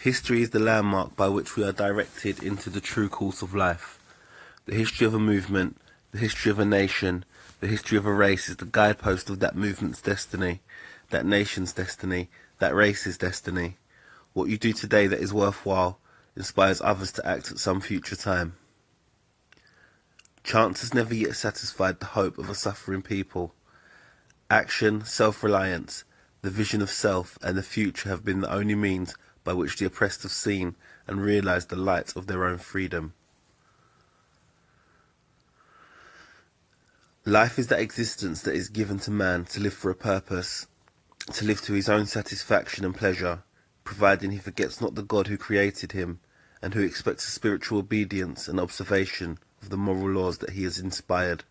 History is the landmark by which we are directed into the true course of life. The history of a movement, the history of a nation, the history of a race is the guidepost of that movement's destiny, that nation's destiny, that race's destiny. What you do today that is worthwhile inspires others to act at some future time. Chance has never yet satisfied the hope of a suffering people. Action, self-reliance, the vision of self, and the future have been the only means by which the oppressed have seen and realized the light of their own freedom. Life is that existence that is given to man to live for a purpose, to live to his own satisfaction and pleasure, providing he forgets not the God who created him, and who expects a spiritual obedience and observation of the moral laws that he has inspired.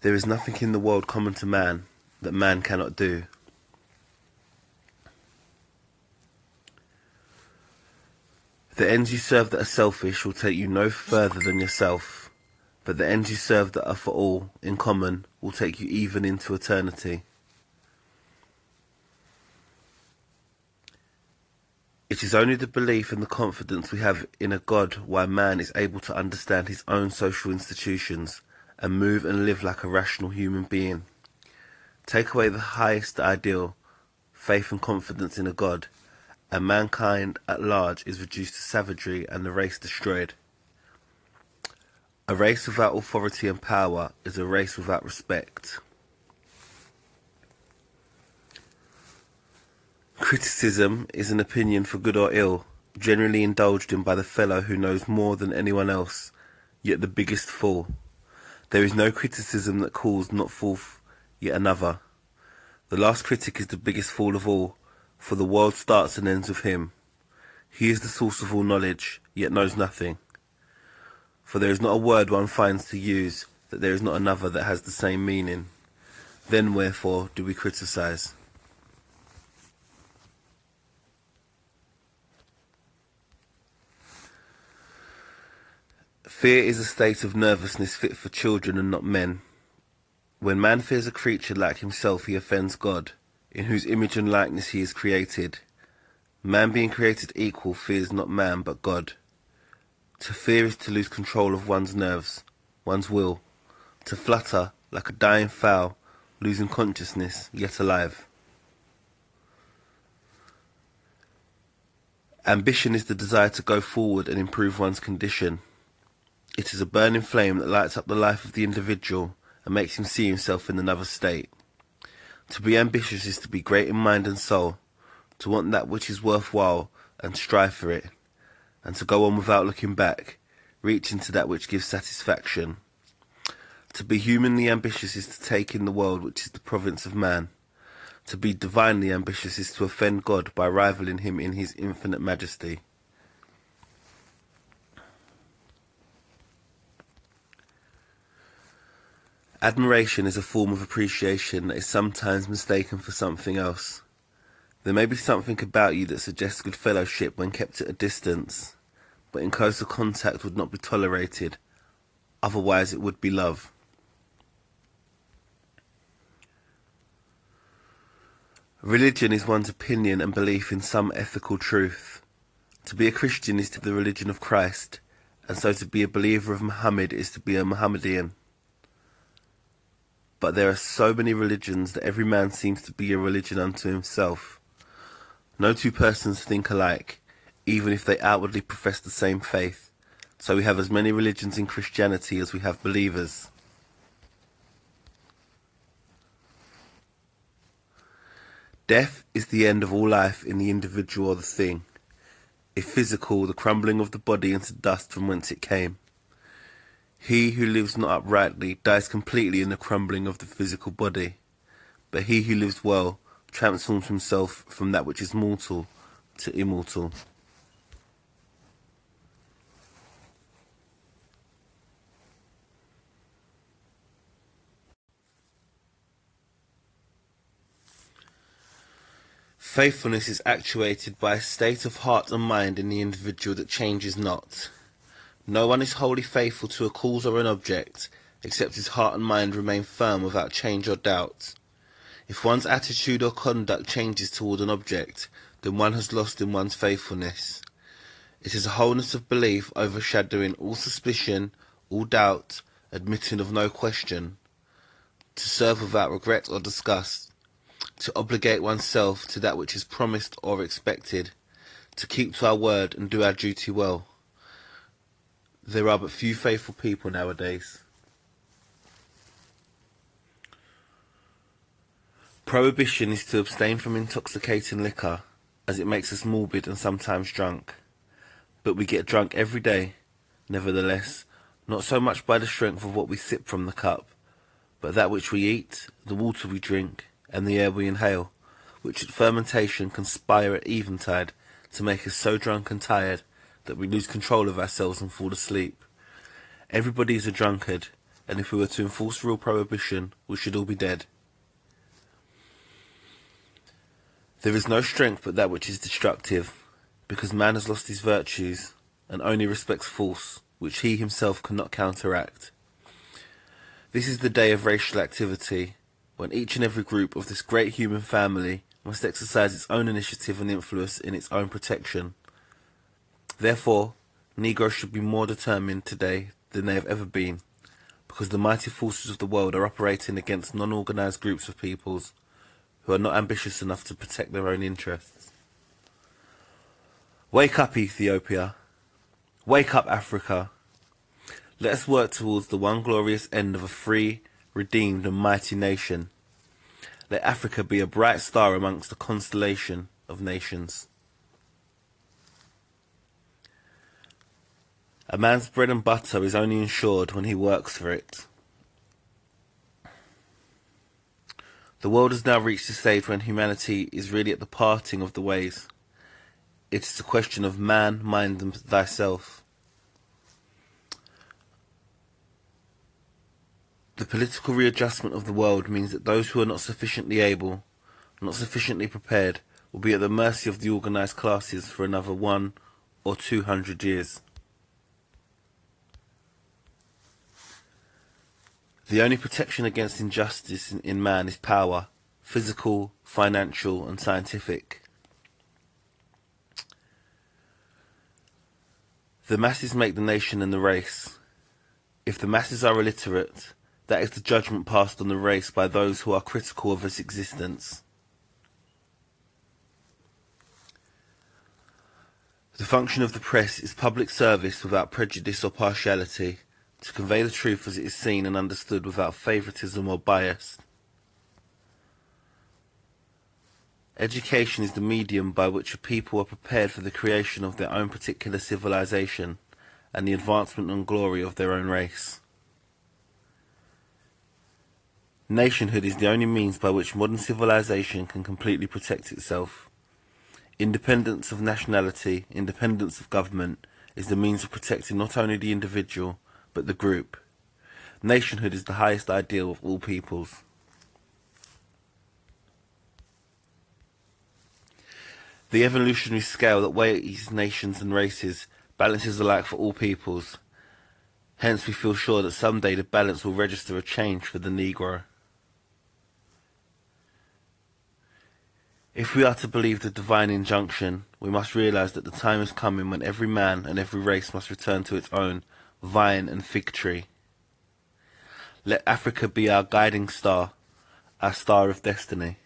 There is nothing in the world common to man that man cannot do. The ends you serve that are selfish will take you no further than yourself, but the ends you serve that are for all, in common, will take you even into eternity. It is only the belief and the confidence we have in a God why man is able to understand his own social institutions and move and live like a rational human being. Take away the highest ideal, faith and confidence in a God, and mankind at large is reduced to savagery and the race destroyed. A race without authority and power is a race without respect. Criticism is an opinion for good or ill, generally indulged in by the fellow who knows more than anyone else, yet the biggest fool. There is no criticism that calls not forth yet another. The last critic is the biggest fool of all, for the world starts and ends with him. He is the source of all knowledge, yet knows nothing. For there is not a word one finds to use that there is not another that has the same meaning. Then wherefore do we criticize? Fear is a state of nervousness fit for children and not men. When man fears a creature like himself, he offends God in whose image and likeness he is created. Man being created equal fears not man but God. To fear is to lose control of one's nerves, one's will, to flutter like a dying fowl, losing consciousness, yet alive. Ambition is the desire to go forward and improve one's condition. It is a burning flame that lights up the life of the individual and makes him see himself in another state. To be ambitious is to be great in mind and soul, to want that which is worthwhile and strive for it, and to go on without looking back, reaching to that which gives satisfaction. To be humanly ambitious is to take in the world which is the province of man. To be divinely ambitious is to offend God by rivaling him in his infinite majesty. Admiration is a form of appreciation that is sometimes mistaken for something else. There may be something about you that suggests good fellowship when kept at a distance, but in closer contact would not be tolerated, otherwise it would be love. Religion is one's opinion and belief in some ethical truth. To be a Christian is to be the religion of Christ, and so to be a believer of Muhammad is to be a Mohammedan. But there are so many religions that every man seems to be a religion unto himself. No two persons think alike, even if they outwardly profess the same faith. So we have as many religions in Christianity as we have believers. Death is the end of all life in the individual or the thing. If physical, the crumbling of the body into dust from whence it came. He who lives not uprightly dies completely in the crumbling of the physical body, but he who lives well transforms himself from that which is mortal to immortal. Faithfulness is actuated by a state of heart and mind in the individual that changes not. No one is wholly faithful to a cause or an object, except his heart and mind remain firm without change or doubt. If one's attitude or conduct changes toward an object, then one has lost in one's faithfulness. It is a wholeness of belief overshadowing all suspicion, all doubt, admitting of no question. To serve without regret or disgust, to obligate oneself to that which is promised or expected, to keep to our word and do our duty well. There are but few faithful people nowadays. Prohibition is to abstain from intoxicating liquor, as it makes us morbid and sometimes drunk. But we get drunk every day, nevertheless, not so much by the strength of what we sip from the cup, but that which we eat, the water we drink, and the air we inhale, which at fermentation conspire at eventide to make us so drunk and tired that we lose control of ourselves and fall asleep. Everybody is a drunkard, and if we were to enforce real prohibition, we should all be dead. There is no strength but that which is destructive, because man has lost his virtues, and only respects force, which he himself cannot counteract. This is the day of racial activity, when each and every group of this great human family must exercise its own initiative and influence in its own protection. Therefore, Negroes should be more determined today than they have ever been, because the mighty forces of the world are operating against non-organized groups of peoples who are not ambitious enough to protect their own interests. Wake up, Ethiopia. Wake up, Africa. Let us work towards the one glorious end of a free, redeemed and mighty nation. Let Africa be a bright star amongst the constellation of nations. A man's bread and butter is only insured when he works for it. The world has now reached a stage when humanity is really at the parting of the ways. It is a question of man, mind, thyself. The political readjustment of the world means that those who are not sufficiently able, not sufficiently prepared, will be at the mercy of the organised classes for another one or two hundred years. The only protection against injustice in, in man is power, physical, financial, and scientific. The masses make the nation and the race. If the masses are illiterate, that is the judgment passed on the race by those who are critical of its existence. The function of the press is public service without prejudice or partiality to convey the truth as it is seen and understood without favoritism or bias. Education is the medium by which a people are prepared for the creation of their own particular civilization and the advancement and glory of their own race. Nationhood is the only means by which modern civilization can completely protect itself. Independence of nationality, independence of government, is the means of protecting not only the individual, but the group. Nationhood is the highest ideal of all peoples. The evolutionary scale that weighs nations and races balances alike for all peoples. Hence we feel sure that someday the balance will register a change for the Negro. If we are to believe the divine injunction, we must realize that the time is coming when every man and every race must return to its own vine and fig tree. Let Africa be our guiding star, our star of destiny.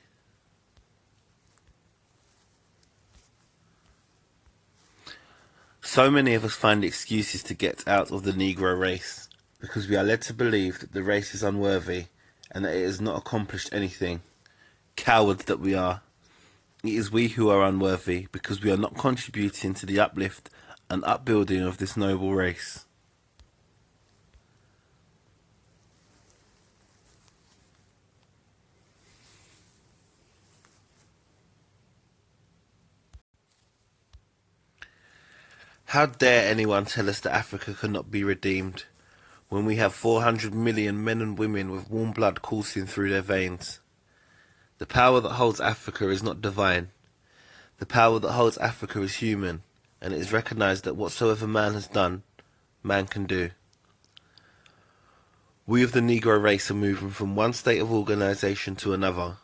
So many of us find excuses to get out of the Negro race because we are led to believe that the race is unworthy and that it has not accomplished anything. Cowards that we are. It is we who are unworthy because we are not contributing to the uplift and upbuilding of this noble race. How dare anyone tell us that Africa cannot be redeemed, when we have 400 million men and women with warm blood coursing through their veins? The power that holds Africa is not divine. The power that holds Africa is human, and it is recognized that whatsoever man has done, man can do. We of the Negro race are moving from one state of organization to another,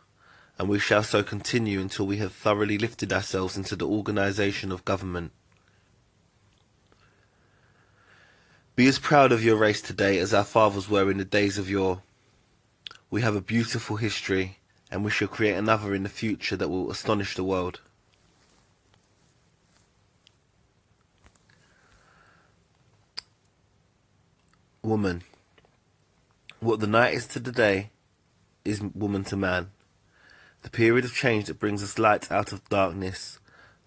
and we shall so continue until we have thoroughly lifted ourselves into the organisation of government. Be as proud of your race today as our fathers were in the days of yore. We have a beautiful history, and we shall create another in the future that will astonish the world. Woman. What the night is to the day is woman to man. The period of change that brings us light out of darkness,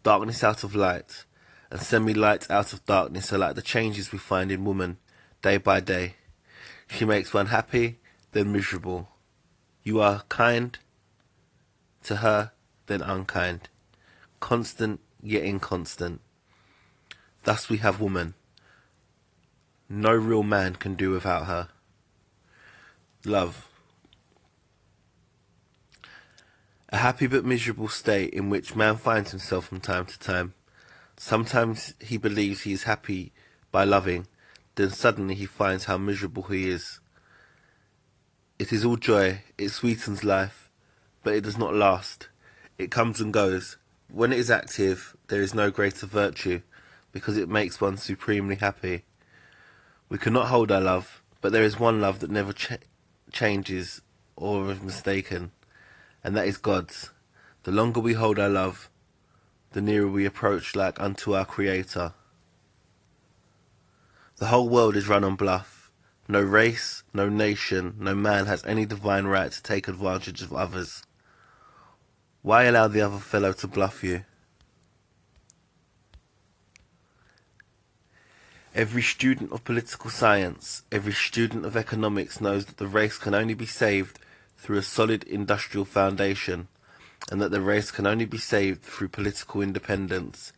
darkness out of light, and semi-light out of darkness are like the changes we find in woman, day by day. She makes one happy, then miserable. You are kind to her, then unkind. Constant, yet inconstant. Thus we have woman. No real man can do without her. Love. A happy but miserable state in which man finds himself from time to time. Sometimes he believes he is happy by loving, then suddenly he finds how miserable he is. It is all joy, it sweetens life, but it does not last. It comes and goes. When it is active, there is no greater virtue, because it makes one supremely happy. We cannot hold our love, but there is one love that never ch changes or is mistaken, and that is God's. The longer we hold our love, the nearer we approach like unto our Creator. The whole world is run on bluff. No race, no nation, no man has any divine right to take advantage of others. Why allow the other fellow to bluff you? Every student of political science, every student of economics knows that the race can only be saved through a solid industrial foundation, and that the race can only be saved through political independence.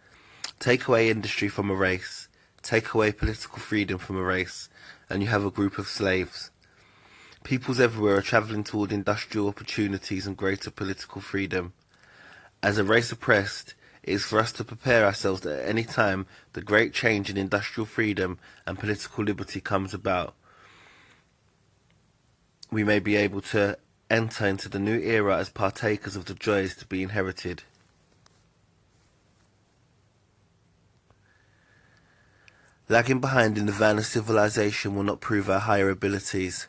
Take away industry from a race, take away political freedom from a race, and you have a group of slaves. Peoples everywhere are travelling toward industrial opportunities and greater political freedom. As a race oppressed, it is for us to prepare ourselves that at any time the great change in industrial freedom and political liberty comes about, we may be able to enter into the new era as partakers of the joys to be inherited. Lagging behind in the van of civilization will not prove our higher abilities.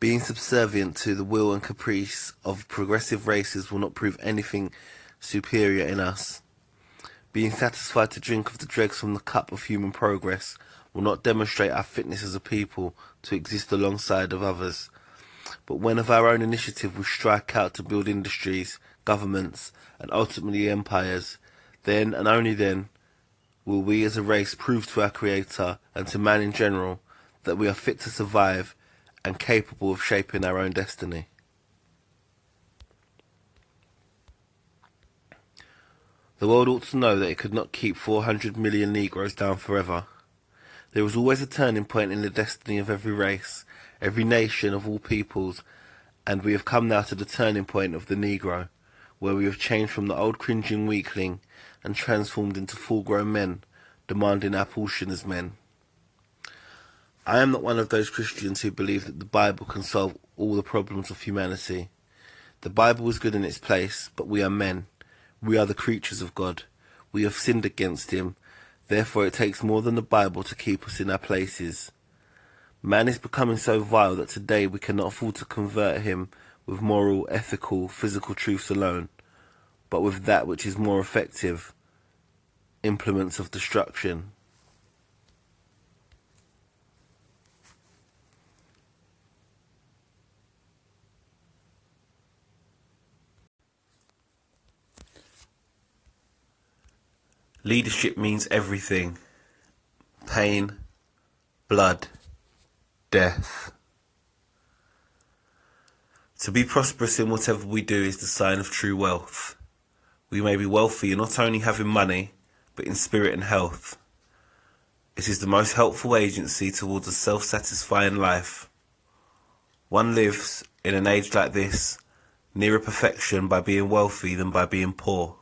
Being subservient to the will and caprice of progressive races will not prove anything superior in us. Being satisfied to drink of the dregs from the cup of human progress will not demonstrate our fitness as a people to exist alongside of others. But when of our own initiative we strike out to build industries, governments, and ultimately empires, then and only then will we as a race prove to our Creator and to man in general that we are fit to survive and capable of shaping our own destiny. The world ought to know that it could not keep 400 million Negroes down forever. There is always a turning point in the destiny of every race, every nation of all peoples, and we have come now to the turning point of the Negro, where we have changed from the old cringing weakling and transformed into full-grown men, demanding our portion as men. I am not one of those Christians who believe that the Bible can solve all the problems of humanity. The Bible is good in its place, but we are men we are the creatures of God. We have sinned against him. Therefore it takes more than the Bible to keep us in our places. Man is becoming so vile that today we cannot afford to convert him with moral, ethical, physical truths alone, but with that which is more effective, implements of destruction. Leadership means everything pain, blood, death. To be prosperous in whatever we do is the sign of true wealth. We may be wealthy in not only having money, but in spirit and health. It is the most helpful agency towards a self satisfying life. One lives, in an age like this, nearer perfection by being wealthy than by being poor.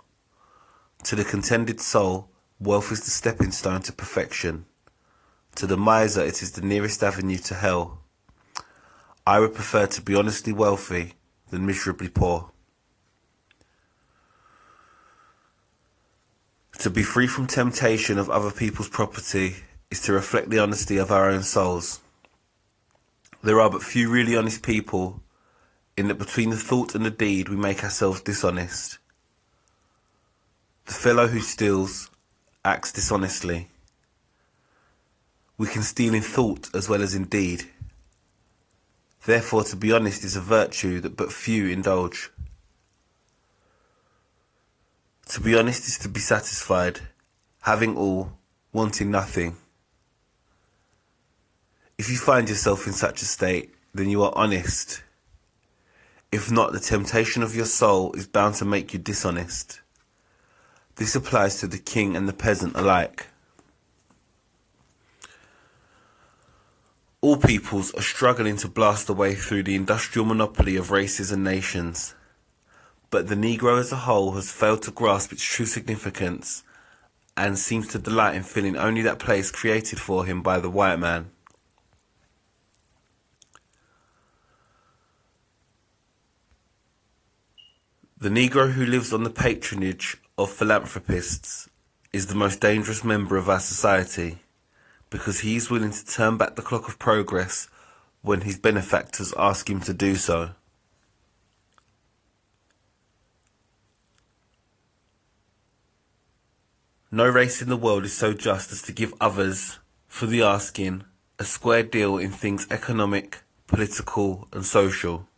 To the contented soul, wealth is the stepping stone to perfection. To the miser, it is the nearest avenue to hell. I would prefer to be honestly wealthy than miserably poor. To be free from temptation of other people's property is to reflect the honesty of our own souls. There are but few really honest people, in that between the thought and the deed we make ourselves dishonest. The fellow who steals acts dishonestly. We can steal in thought as well as in deed. Therefore, to be honest is a virtue that but few indulge. To be honest is to be satisfied, having all, wanting nothing. If you find yourself in such a state, then you are honest. If not, the temptation of your soul is bound to make you dishonest. This applies to the king and the peasant alike. All peoples are struggling to blast a way through the industrial monopoly of races and nations. But the Negro as a whole has failed to grasp its true significance and seems to delight in filling only that place created for him by the white man. The Negro who lives on the patronage of philanthropists is the most dangerous member of our society because he is willing to turn back the clock of progress when his benefactors ask him to do so. No race in the world is so just as to give others, for the asking, a square deal in things economic, political, and social.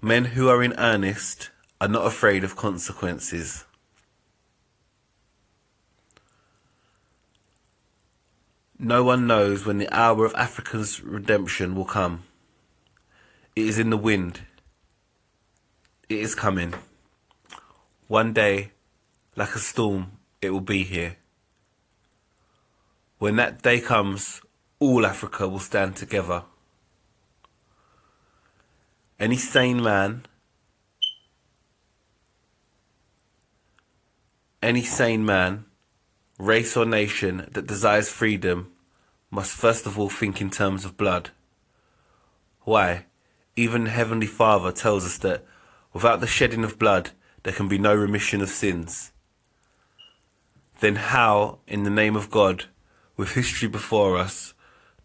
Men who are in earnest are not afraid of consequences. No one knows when the hour of Africa's redemption will come. It is in the wind. It is coming. One day, like a storm, it will be here. When that day comes, all Africa will stand together. Any sane man, any sane man, race or nation that desires freedom must first of all think in terms of blood. Why? Even Heavenly Father tells us that without the shedding of blood, there can be no remission of sins. Then how, in the name of God, with history before us,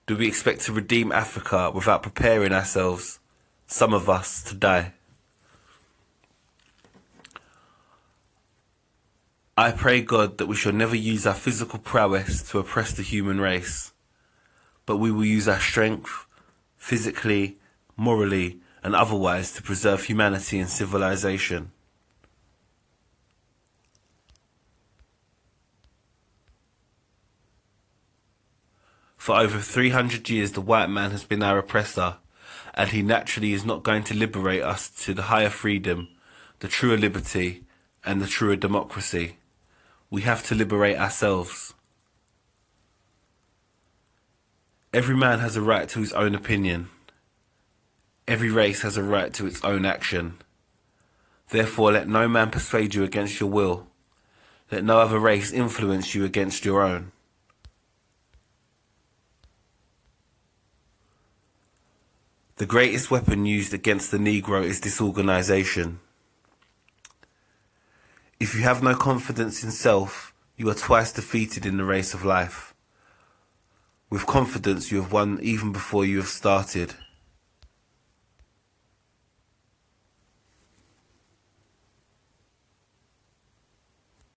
do we expect to redeem Africa without preparing ourselves? some of us to die. I pray God that we shall never use our physical prowess to oppress the human race, but we will use our strength, physically, morally, and otherwise to preserve humanity and civilization. For over 300 years the white man has been our oppressor and he naturally is not going to liberate us to the higher freedom, the truer liberty, and the truer democracy. We have to liberate ourselves. Every man has a right to his own opinion. Every race has a right to its own action. Therefore, let no man persuade you against your will. Let no other race influence you against your own. The greatest weapon used against the Negro is disorganization. If you have no confidence in self, you are twice defeated in the race of life. With confidence, you have won even before you have started.